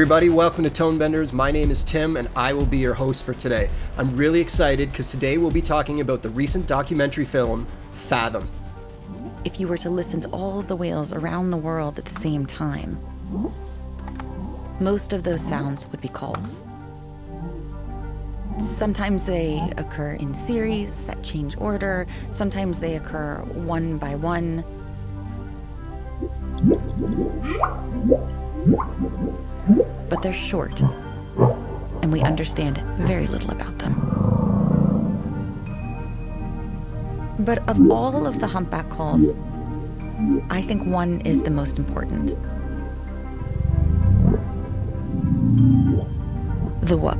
everybody, welcome to Tonebenders. My name is Tim and I will be your host for today. I'm really excited because today we'll be talking about the recent documentary film Fathom. If you were to listen to all of the whales around the world at the same time, most of those sounds would be calls. Sometimes they occur in series that change order, sometimes they occur one by one. But they're short, and we understand very little about them. But of all of the humpback calls, I think one is the most important. The whoop.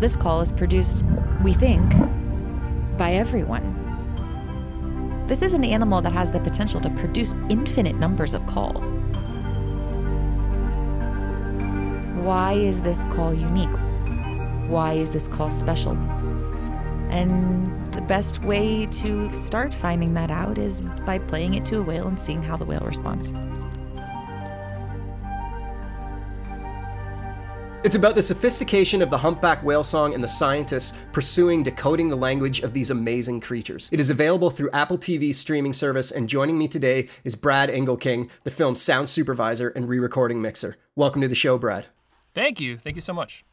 This call is produced, we think, by everyone. This is an animal that has the potential to produce infinite numbers of calls. Why is this call unique? Why is this call special? And the best way to start finding that out is by playing it to a whale and seeing how the whale responds. It's about the sophistication of the humpback whale song and the scientists pursuing decoding the language of these amazing creatures. It is available through Apple TV's streaming service, and joining me today is Brad Engelking, the film's sound supervisor and re recording mixer. Welcome to the show, Brad. Thank you. Thank you so much.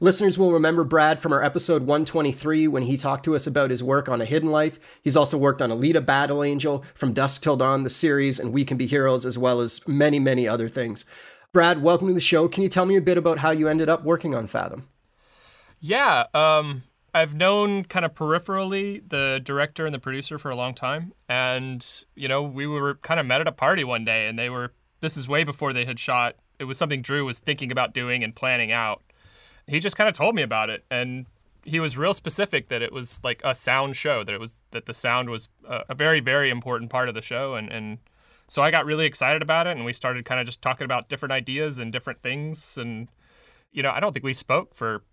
Listeners will remember Brad from our episode 123 when he talked to us about his work on A Hidden Life. He's also worked on Alita Battle Angel, From Dusk Till Dawn, the series, and We Can Be Heroes, as well as many, many other things. Brad, welcome to the show. Can you tell me a bit about how you ended up working on Fathom? Yeah, um, I've known kind of peripherally the director and the producer for a long time, and you know we were kind of met at a party one day, and they were. This is way before they had shot. It was something Drew was thinking about doing and planning out. He just kind of told me about it, and he was real specific that it was like a sound show. That it was that the sound was a, a very very important part of the show, and and so I got really excited about it, and we started kind of just talking about different ideas and different things. And, you know, I don't think we spoke for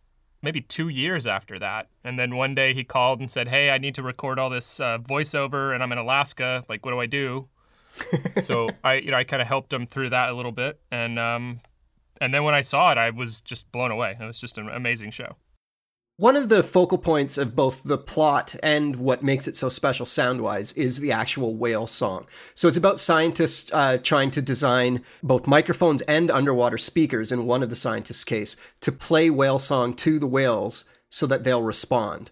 maybe two years after that. And then one day he called and said, Hey, I need to record all this uh, voiceover, and I'm in Alaska. Like, what do I do? so I, you know, I kind of helped him through that a little bit. And, um, and then when I saw it, I was just blown away. It was just an amazing show. One of the focal points of both the plot and what makes it so special sound wise is the actual whale song. So it's about scientists uh, trying to design both microphones and underwater speakers, in one of the scientists' case, to play whale song to the whales so that they'll respond.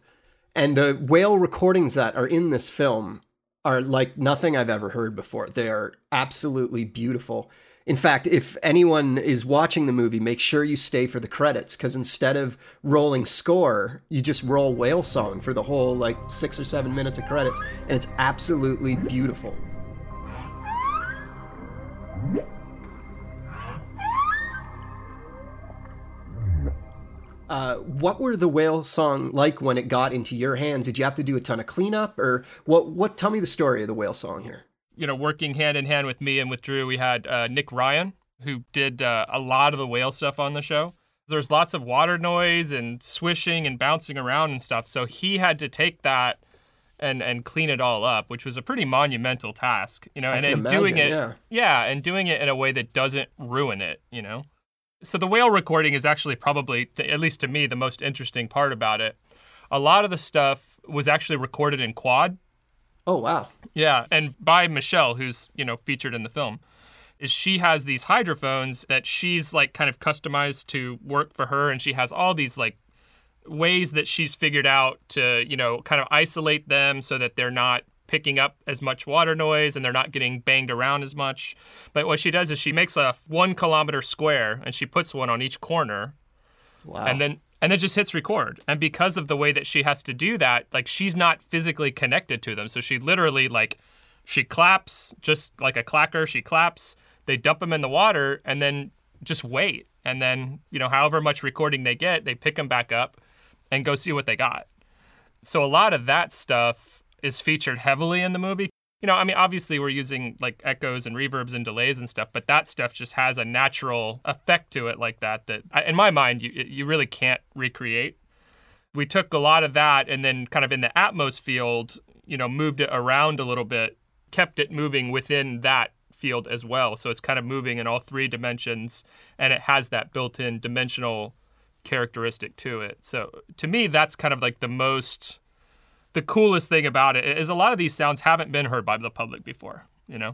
And the whale recordings that are in this film are like nothing I've ever heard before. They are absolutely beautiful. In fact, if anyone is watching the movie, make sure you stay for the credits because instead of rolling score, you just roll whale song for the whole like six or seven minutes of credits, and it's absolutely beautiful. Uh, what were the whale song like when it got into your hands? Did you have to do a ton of cleanup, or what? What? Tell me the story of the whale song here you know, working hand in hand with me and with Drew, we had uh, Nick Ryan, who did uh, a lot of the whale stuff on the show. There's lots of water noise and swishing and bouncing around and stuff. So he had to take that and and clean it all up, which was a pretty monumental task, you know. I and then imagine, doing it, yeah. yeah, and doing it in a way that doesn't ruin it, you know. So the whale recording is actually probably, at least to me, the most interesting part about it. A lot of the stuff was actually recorded in quad, Oh wow. yeah, and by Michelle, who's you know featured in the film, is she has these hydrophones that she's like kind of customized to work for her, and she has all these like ways that she's figured out to you know kind of isolate them so that they're not picking up as much water noise and they're not getting banged around as much. But what she does is she makes a one kilometer square and she puts one on each corner, Wow. and then and then just hits record. And because of the way that she has to do that, like she's not physically connected to them. So she literally like she claps just like a clacker, she claps, they dump them in the water and then just wait. And then, you know, however much recording they get, they pick them back up and go see what they got. So a lot of that stuff is featured heavily in the movie. You know, I mean, obviously we're using like echoes and reverbs and delays and stuff, but that stuff just has a natural effect to it like that that, in my mind, you you really can't recreate. We took a lot of that and then kind of in the Atmos field, you know, moved it around a little bit, kept it moving within that field as well. So it's kind of moving in all three dimensions, and it has that built-in dimensional characteristic to it. So to me, that's kind of like the most the coolest thing about it is a lot of these sounds haven't been heard by the public before, you know?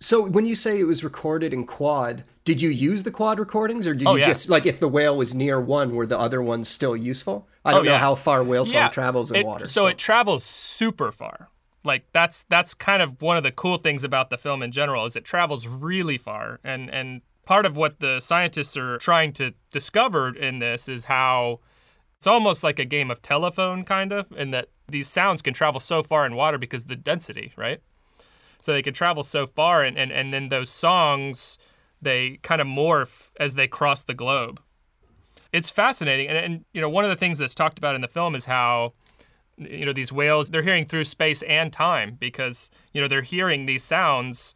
So when you say it was recorded in quad, did you use the quad recordings or did Oh, you yeah. just like if the whale was near one, were the other ones still useful? I don't Oh, know yeah. how far whale song travels in It- water. So, it travels super far. Like that's that's kind of one of the cool things about the film in general is it travels really far. And and part of what the scientists are trying to discover in this is how it's almost like a game of telephone kind of in that these sounds can travel so far in water because of the density, right? So they can travel so far and, and, and then those songs they kind of morph as they cross the globe. It's fascinating and, and you know one of the things that's talked about in the film is how you know these whales they're hearing through space and time because you know they're hearing these sounds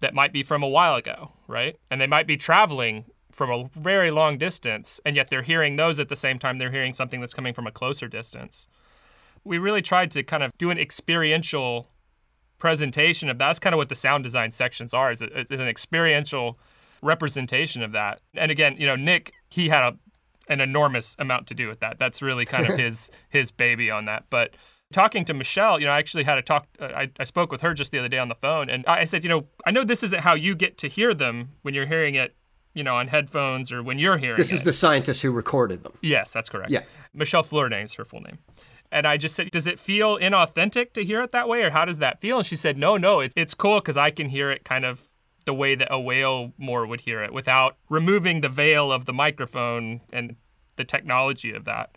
that might be from a while ago right? And they might be traveling from a very long distance and yet they're hearing those at the same time they're hearing something that's coming from a closer distance we really tried to kind of do an experiential presentation of that. that's kind of what the sound design sections are is, is an experiential representation of that and again you know nick he had a, an enormous amount to do with that that's really kind of his his baby on that but talking to michelle you know i actually had a talk uh, I, I spoke with her just the other day on the phone and i said you know i know this isn't how you get to hear them when you're hearing it you know on headphones or when you're hearing this it. is the scientist who recorded them. Yes, that's correct. Yeah. Michelle Fournet is her full name. And I just said, does it feel inauthentic to hear it that way, or how does that feel? And she said, no, no, it's, it's cool because I can hear it kind of the way that a whale more would hear it without removing the veil of the microphone and the technology of that.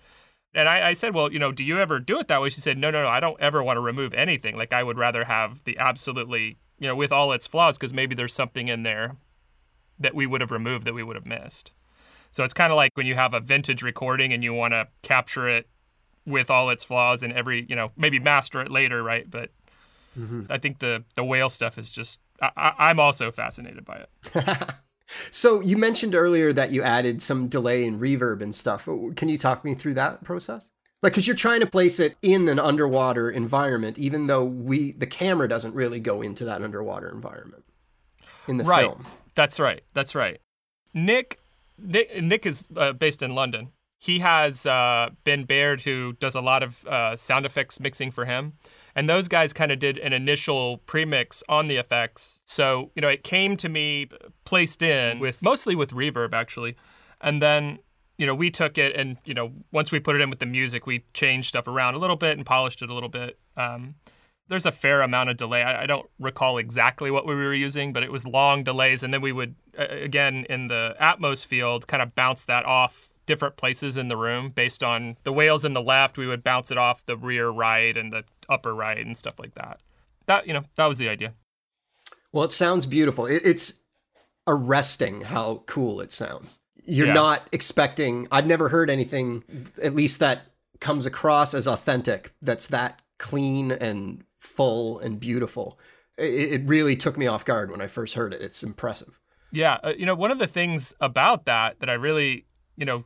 And I, I said, well, you know, do you ever do it that way? She said, no, no, no, I don't ever want to remove anything. Like I would rather have the absolutely, you know, with all its flaws, because maybe there's something in there that we would have removed that we would have missed. So it's kind of like when you have a vintage recording and you want to capture it with all its flaws and every, you know, maybe master it later, right? But I think the the whale stuff is just I, I, I'm also fascinated by it. So you mentioned earlier that you added some delay and reverb and stuff. Can you talk me through that process? Like, because you're trying to place it in an underwater environment, even though we the camera doesn't really go into that underwater environment in the right. film. That's right. That's right. Nick Nick, Nick is uh, based in London. He has uh, Ben Baird, who does a lot of uh, sound effects mixing for him. And those guys kind of did an initial premix on the effects. So, you know, it came to me placed in with mostly with reverb, actually. And then, you know, we took it and, you know, once we put it in with the music, we changed stuff around a little bit and polished it a little bit. Um, there's a fair amount of delay. I, I don't recall exactly what we were using, but it was long delays. And then we would, uh, again, in the Atmos field, kind of bounce that off different places in the room based on the whales in the left. We would bounce it off the rear right and the upper right and stuff like that. That, you know, that was the idea. Well, it sounds beautiful. It's arresting how cool it sounds. You're Yeah. not expecting. I've never heard anything, at least that comes across as authentic. That's that clean and full and beautiful. It, it really took me off guard when I first heard it. It's impressive. Yeah, uh, you know, one of the things about that that I really, you know,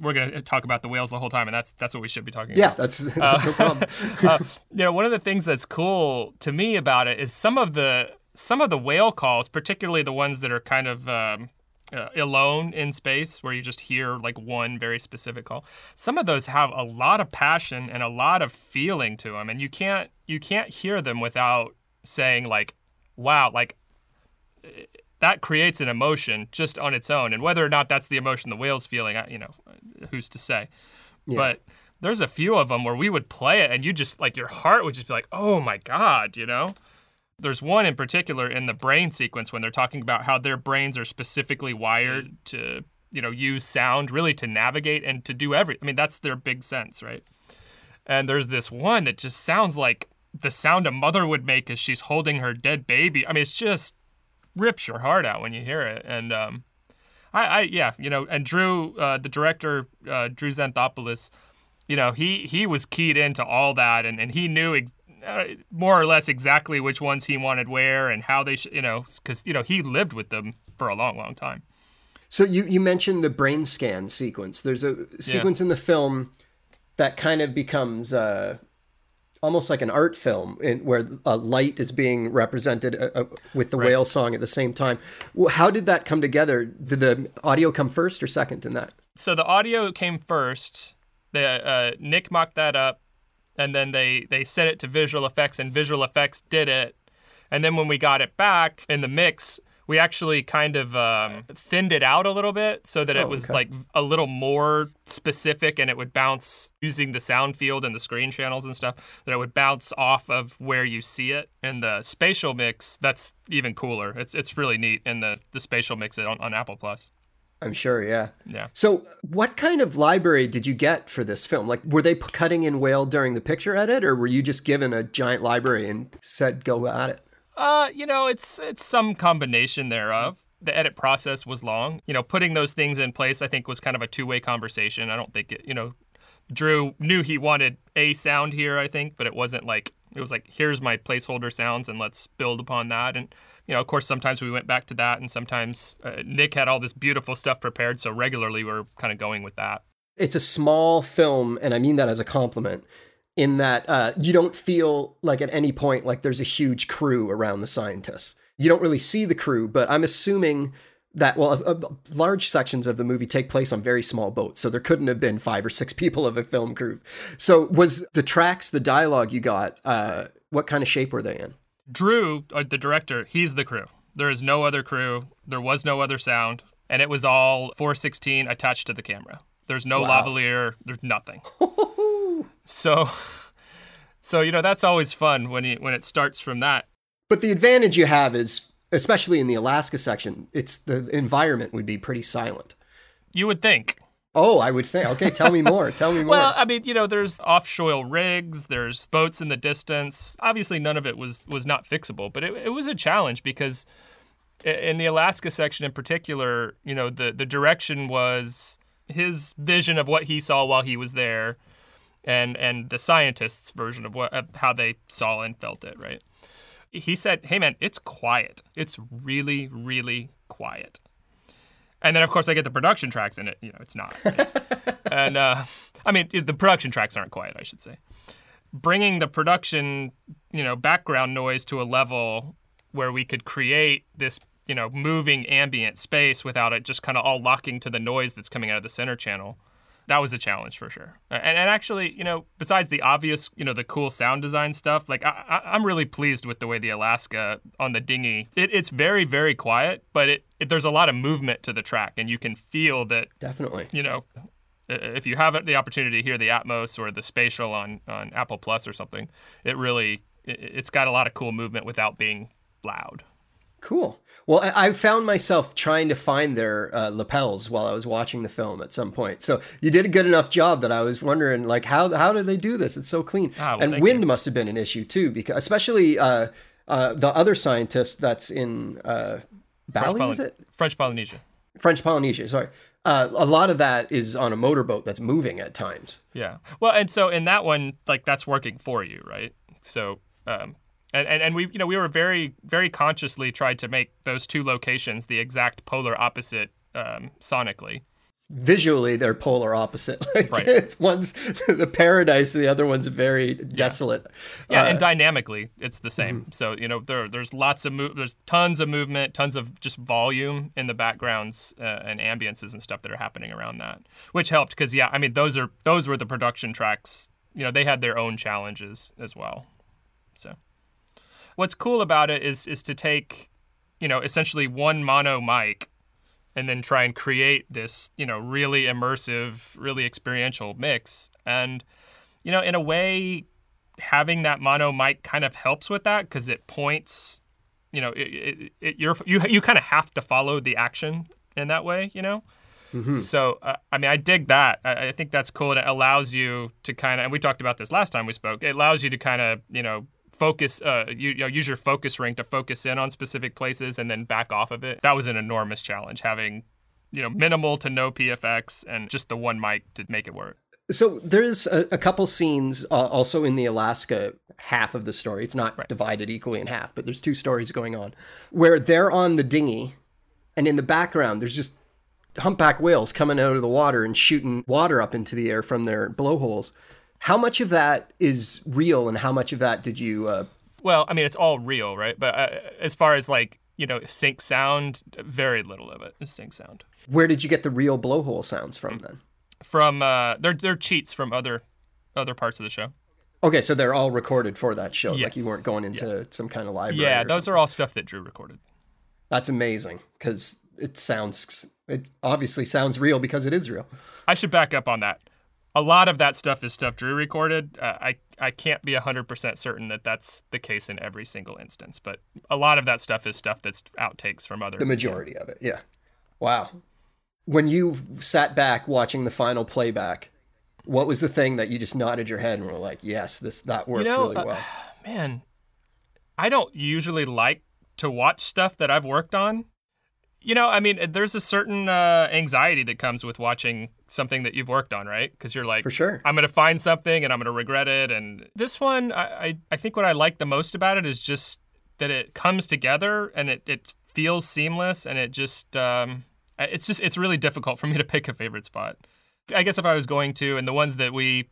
we're going to talk about the whales the whole time, and that's that's what we should be talking Yeah, about. that's, that's no problem. uh, you know, one of the things that's cool to me about it is some of the some of the whale calls, particularly the ones that are kind of um, uh, alone in space, where you just hear like one very specific call. Some of those have a lot of passion and a lot of feeling to them, and you can't you can't hear them without saying like, "Wow!" Like that creates an emotion just on its own, and whether or not that's the emotion the whale's feeling, I- you know, who's to say? But there's a few of them where we would play it, and you just like your heart would just be like, "Oh my god," you know. There's one in particular in the brain sequence when they're talking about how their brains are specifically wired to, you know, use sound really to navigate and to do every. I mean, that's their big sense, right? And there's this one that just sounds like the sound a mother would make as she's holding her dead baby. I mean, it's just rips your heart out when you hear it. And um, I, I, yeah, you know, and Drew, uh, the director, uh, Drew Xanthopoulos, you know, he he was keyed into all that, and, and he knew ex- uh, more or less exactly which ones he wanted where and how they should, you know, because you know he lived with them for a long, long time. So you you mentioned the brain scan sequence. There's a sequence in the film that kind of becomes uh, almost like an art film in, where a light is being represented uh, uh, with the whale song at the same time. How did that come together? Did the audio come first or second in that? So the audio came first. The uh, Nick mocked that up, and then they they sent it to visual effects, and visual effects did it. And then when we got it back in the mix, we actually kind of um, thinned it out a little bit so that it Oh, was okay. like a little more specific and it would bounce using the sound field and the screen channels and stuff that it would bounce off of where you see it and the spatial mix that's even cooler it's it's really neat and the the spatial mix on, on apple plus I'm sure, yeah. yeah So, what kind of library did you get for this film? Like, were they cutting in whale during the picture edit, or were you just given a giant library and said, go at it? Uh, you know, it's it's some combination thereof. The edit process was long. You know, putting those things in place, I think, was kind of a two-way conversation. I don't think it. You know, Drew knew he wanted a sound here. I think, but it wasn't like it was like here's my placeholder sounds and let's build upon that. And you know, of course, sometimes we went back to that, and sometimes uh, Nick had all this beautiful stuff prepared, so regularly we're kind of going with that. It's a small film, and I mean that as a compliment, in that uh, you don't feel like at any point like there's a huge crew around the scientists. You don't really see the crew, but I'm assuming that, well, uh, uh, large sections of the movie take place on very small boats, so there couldn't have been five or six people of a film crew. So, was the tracks, the dialogue you got, uh, what kind of shape were they in? Drew, uh, the director, he's the crew. There is no other crew. There was no other sound, and it was all 416 attached to the camera. There's no Wow. lavalier. There's nothing. so, so you know that's always fun when you when it starts from that. But the advantage you have is, especially in the Alaska section, it's the environment would be pretty silent. You would think. Oh, I would think. Okay, tell me more. Tell me more. Well, I mean, you know, there's offshore rigs, there's boats in the distance. Obviously, none of it was was not fixable, but it, it was a challenge because in the Alaska section in particular, you know, the the direction was his vision of what he saw while he was there, and and the scientists' version of what of how they saw and felt it. Right? He said, "Hey, man, it's quiet. It's really, really quiet." And then, of course, I get the production tracks in it. You know, it's not. and uh, I mean, the production tracks aren't quiet, I should say. Bringing the production, you know, background noise to a level where we could create this, you know, moving ambient space without it just kind of all locking to the noise that's coming out of the center channel. That was a challenge for sure. And, and actually, you know, besides the obvious, you know, the cool sound design stuff, like I, I'm really pleased with the way the Alaska on the dinghy. It, it's very, very quiet, but it, it there's a lot of movement to the track, and you can feel that Definitely. you know, if you have the opportunity to hear the Atmos or the Spatial on, on Apple Plus or something, it really it- it's got a lot of cool movement without being loud. Cool. Well, I, found myself trying to find their uh, lapels while I was watching the film at some point. So you did a good enough job that I was wondering, like, how how do they do this? It's so clean. Ah, well, and wind you. must have been an issue too, because especially uh, uh, the other scientist that's in uh, Bali, Poly- is it? French Polynesia. French Polynesia. Sorry. Uh, a lot of that is on a motorboat that's moving at times. Yeah. Well, and so in that one, like that's working for you, right? So, um, and, and, and we, you know, we were very, very consciously tried to make those two locations the exact polar opposite um, sonically. Visually, they're polar opposite. Like, Right. It's one's the paradise, the other one's very desolate. Yeah, Uh, and dynamically, it's the same. So you know, there there's lots of move, there's tons of movement, tons of just volume in the backgrounds uh, and ambiances and stuff that are happening around that, which helped because yeah, I mean those are those were the production tracks. You know, they had their own challenges as well. So, what's cool about it is is to take, you know, essentially one mono mic and then try and create this, you know, really immersive, really experiential mix. And, you know, in a way, having that mono mic kind of helps with that because it points, you know, it, it, it, you're you you kind of have to follow the action in that way, you know. So uh, I mean, I dig that. I, I think that's cool. And it allows you to kind of, and we talked about this last time we spoke. It allows you to kind of, you know, focus. Uh, you, you know, use your focus ring to focus in on specific places and then back off of it. That was an enormous challenge having, you know, minimal to no PFX and just the one mic to make it work. So there's a, a couple scenes uh, also in the Alaska half of the story. It's not divided equally in half, but there's two stories going on where they're on the dinghy, and in the background there's just humpback whales coming out of the water and shooting water up into the air from their blowholes. How much of that is real, and how much of that did you? Uh, Well, I mean, it's all real, right? But uh, as far as like you know, sync sound, very little of it is sync sound. where did you get the real blowhole sounds from then? From uh, they're they're cheats from other other parts of the show. Okay, so they're all recorded for that show. Like you weren't going into some kind of library. Yeah, those something. are all stuff that Drew recorded. That's amazing because it sounds. It obviously sounds real because it is real. I should back up on that. A lot of that stuff is stuff Drew recorded. Uh, I I can't be hundred percent certain that that's the case in every single instance, but a lot of that stuff is stuff that's outtakes from other. The majority of it, yeah. Wow. When you sat back watching the final playback, what was the thing that you just nodded your head and were like, "Yes, this that worked know, really uh, well." man, I don't usually like to watch stuff that I've worked on. You know, I mean, there's a certain uh, anxiety that comes with watching something that you've worked on, right? Because you're like, For sure. I'm going to find something and I'm going to regret it. And this one, I, I, I think what I like the most about it is just that it comes together and it, it feels seamless and it just, um, it's just, it's really difficult for me to pick a favorite spot. I guess if I was going to, and the ones that we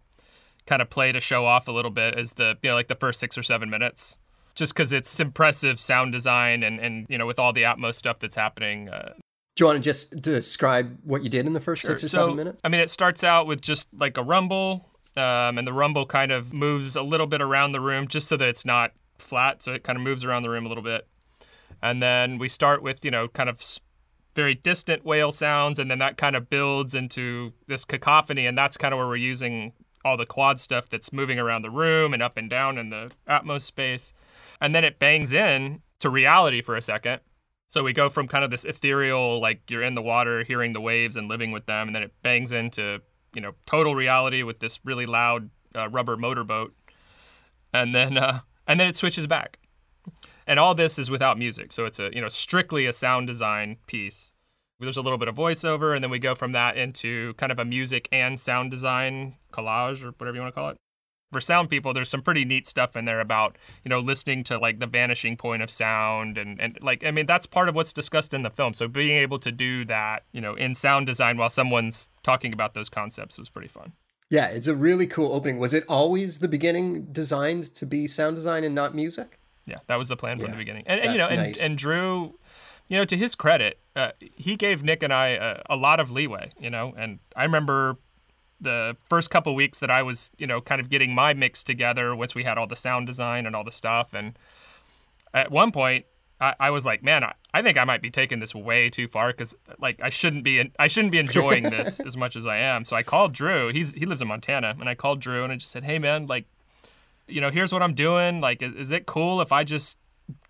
kind of play to show off a little bit is the, you know, like the first six or seven minutes. Just because it's impressive sound design and, and you know with all the Atmos stuff that's happening, uh, Do you want to just describe what you did in the first six or so, seven minutes? I mean, it starts out with just like a rumble, um, and the rumble kind of moves a little bit around the room just so that it's not flat. So it kind of moves around the room a little bit. And then we start with, you know, kind of very distant whale sounds, and then that kind of builds into this cacophony. And that's kind of where we're using all the quad stuff that's moving around the room and up and down in the Atmos space. And then it bangs in to reality for a second. So we go from kind of this ethereal, like you're in the water, hearing the waves and living with them, and then it bangs into, you know, total reality with this really loud uh, rubber motorboat, and then uh, and then it switches back, and all this is without music, so it's a you know strictly a sound design piece. There's a little bit of voiceover, and then we go from that into kind of a music and sound design collage or whatever you want to call it for sound people, there's some pretty neat stuff in there about, you know, listening to like the vanishing point of sound and, and like, I mean, that's part of what's discussed in the film. So being able to do that, you know, in sound design while someone's talking about those concepts was pretty fun. Yeah, it's a really cool opening. Was it always the beginning designed to be sound design and not music? Yeah, that was the plan from Yeah, the beginning. And, and you know, and, nice. and Drew, you know, to his credit, uh, he gave Nick and I a, a lot of leeway, you know, and I remember the first couple weeks that I was, you know, kind of getting my mix together once we had all the sound design and all the stuff. And at one point, I, I was like, man, I, I think I might be taking this way too far because like I shouldn't be I shouldn't be enjoying this as much as I am. So I called Drew. He's he lives in Montana, and I called Drew and I just said, hey man, like, you know, here's what I'm doing. Like, is, is it cool if I just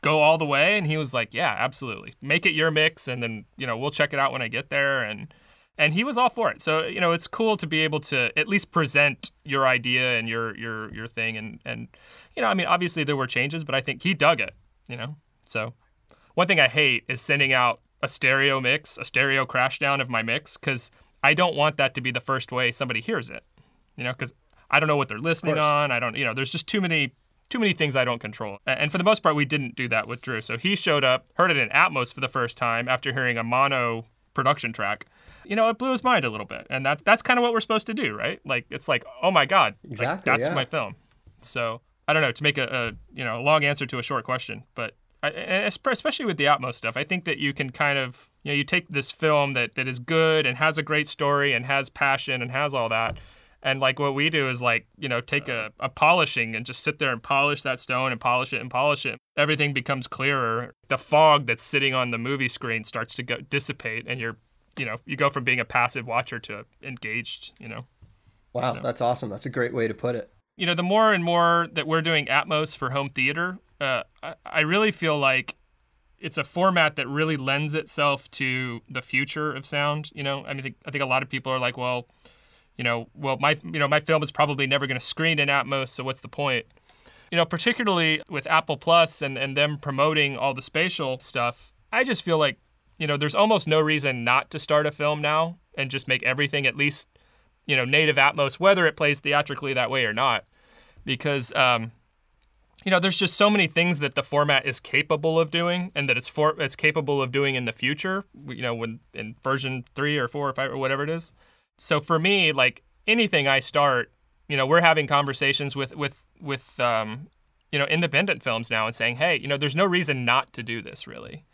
go all the way? And he was like, yeah, absolutely. Make it your mix, and then you know we'll check it out when I get there. And and he was all for it. So you know, it's cool to be able to at least present your idea and your your your thing. And and you know, I mean, obviously there were changes, but I think he dug it. You know, so one thing I hate is sending out a stereo mix, a stereo crash down of my mix, because I don't want that to be the first way somebody hears it. You know, because I don't know what they're listening on. I don't, you know, there's just too many too many things I don't control. And for the most part, we didn't do that with Drew. So he showed up, heard it in Atmos for the first time after hearing a mono production track. You know, it blew his mind a little bit, and that's that's kind of what we're supposed to do, right? Like it's like, oh my god, like, that's yeah. my film. So I don't know to make a, a you know a long answer to a short question, but I, especially with the Atmos stuff, I think that you can kind of you know you take this film that that is good and has a great story and has passion and has all that. And like what we do is like, you know, take a, a polishing and just sit there and polish that stone and polish it and polish it. Everything becomes clearer. The fog that's sitting on the movie screen starts to go dissipate and you're you know, you go from being a passive watcher to engaged, you know. Wow, that's awesome. That's a great way to put it. you know, the more and more that we're doing Atmos for home theater, uh, I, I really feel like it's a format that really lends itself to the future of sound. You know, I mean, I think, I think a lot of people are like, well, you know, well, my you know my film is probably never going to screen in Atmos, so what's the point? You know, particularly with Apple Plus and and them promoting all the spatial stuff, I just feel like you know there's almost no reason not to start a film now and just make everything at least you know, native Atmos, whether it plays theatrically that way or not, because um, you know, there's just so many things that the format is capable of doing, and that it's for it's capable of doing in the future. You know, when in version three or four or five or whatever it is. So for me, like anything I start, you know, we're having conversations with with with um, you know independent films now and saying, hey, you know, there's no reason not to do this really,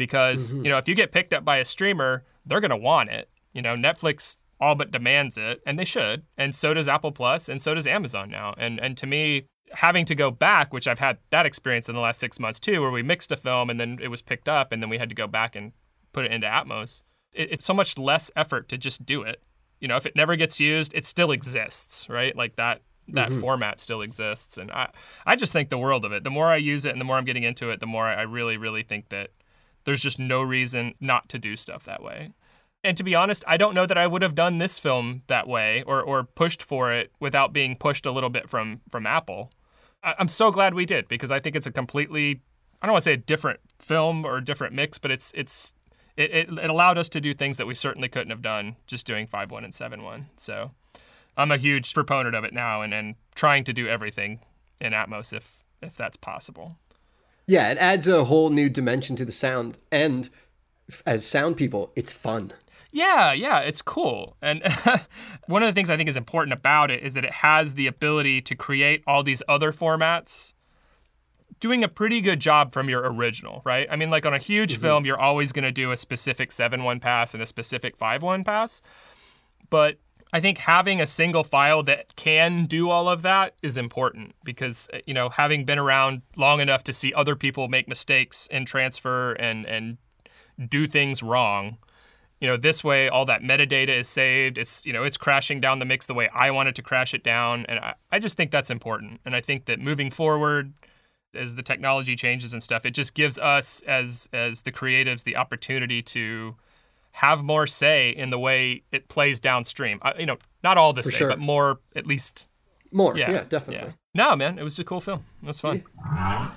because mm-hmm. you know if you get picked up by a streamer, they're gonna want it. You know, Netflix all but demands it, and they should, and so does Apple Plus, and so does Amazon now. And and to me, having to go back, which I've had that experience in the last six months too, where we mixed a film and then it was picked up, and then we had to go back and put it into Atmos. It, it's so much less effort to just do it. You know, if it never gets used, it still exists, right? Like that that mm-hmm. format still exists, and I I just think the world of it. The more I use it, and the more I'm getting into it, the more I really really think that there's just no reason not to do stuff that way. And to be honest, I don't know that I would have done this film that way or, or pushed for it without being pushed a little bit from from Apple. I, am so glad we did because I think it's a completely I don't want to say a different film or a different mix, but it's it's it, it, it allowed us to do things that we certainly couldn't have done just doing five one and seven one. So I'm a huge proponent of it now and, and trying to do everything in Atmos if if that's possible. Yeah, it adds a whole new dimension to the sound and as sound people, it's fun. Yeah, yeah, it's cool. And one of the things I think is important about it is that it has the ability to create all these other formats doing a pretty good job from your original, right? I mean, like on a huge mm-hmm. film, you're always going to do a specific 7 1 pass and a specific 5 1 pass. But I think having a single file that can do all of that is important because, uh, you know, having been around long enough to see other people make mistakes and transfer and, and do things wrong, you know this way all that metadata is saved it's you know it's crashing down the mix the way i wanted to crash it down. And I, I just think that's important. And i think that moving forward as the technology changes and stuff it just gives us as as the creatives the opportunity to have more say in the way it plays downstream I, you know not all the say sure. but more at least more yeah, yeah definitely yeah. no man it was a cool film it was fun yeah.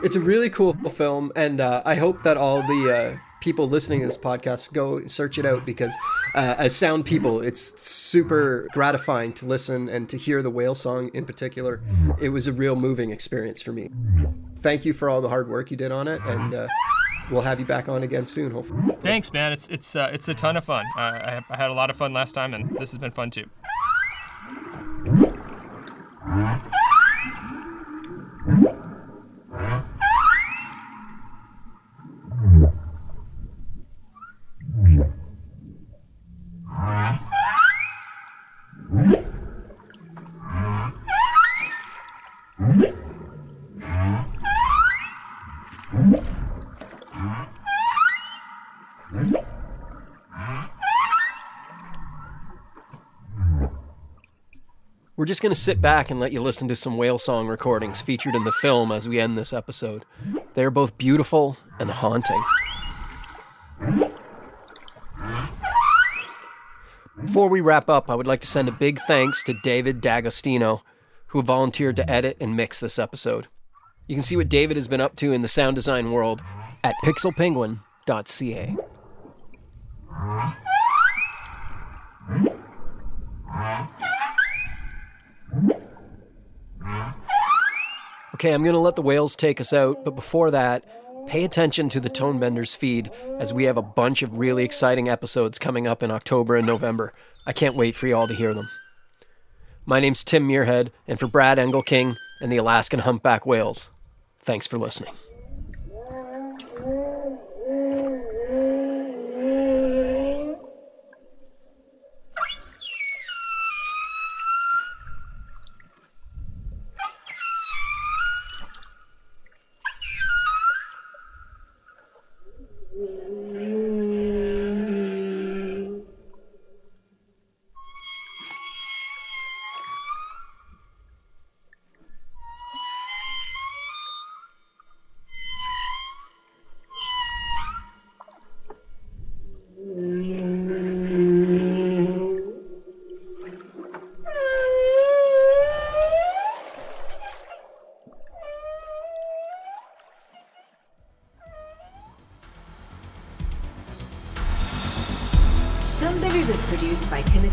It's a really cool film, and uh, I hope that all the uh, people listening to this podcast go search it out because, uh, as sound people, it's super gratifying to listen and to hear the whale song in particular. It was a real moving experience for me. Thank you for all the hard work you did on it, and uh, we'll have you back on again soon, hopefully. Thanks, man. It's it's uh, it's a ton of fun. Uh, I, I had a lot of fun last time, and this has been fun too. We're just going to sit back and let you listen to some whale song recordings featured in the film as we end this episode. They are both beautiful and haunting. Before we wrap up, I would like to send a big thanks to David D'Agostino, who volunteered to edit and mix this episode. You can see what David has been up to in the sound design world at pixelpenguin.ca. Okay, I'm going to let the whales take us out, but before that, pay attention to the Tonebenders feed as we have a bunch of really exciting episodes coming up in October and November. I can't wait for you all to hear them. My name's Tim Muirhead, and for Brad Engelking and the Alaskan humpback whales, thanks for listening.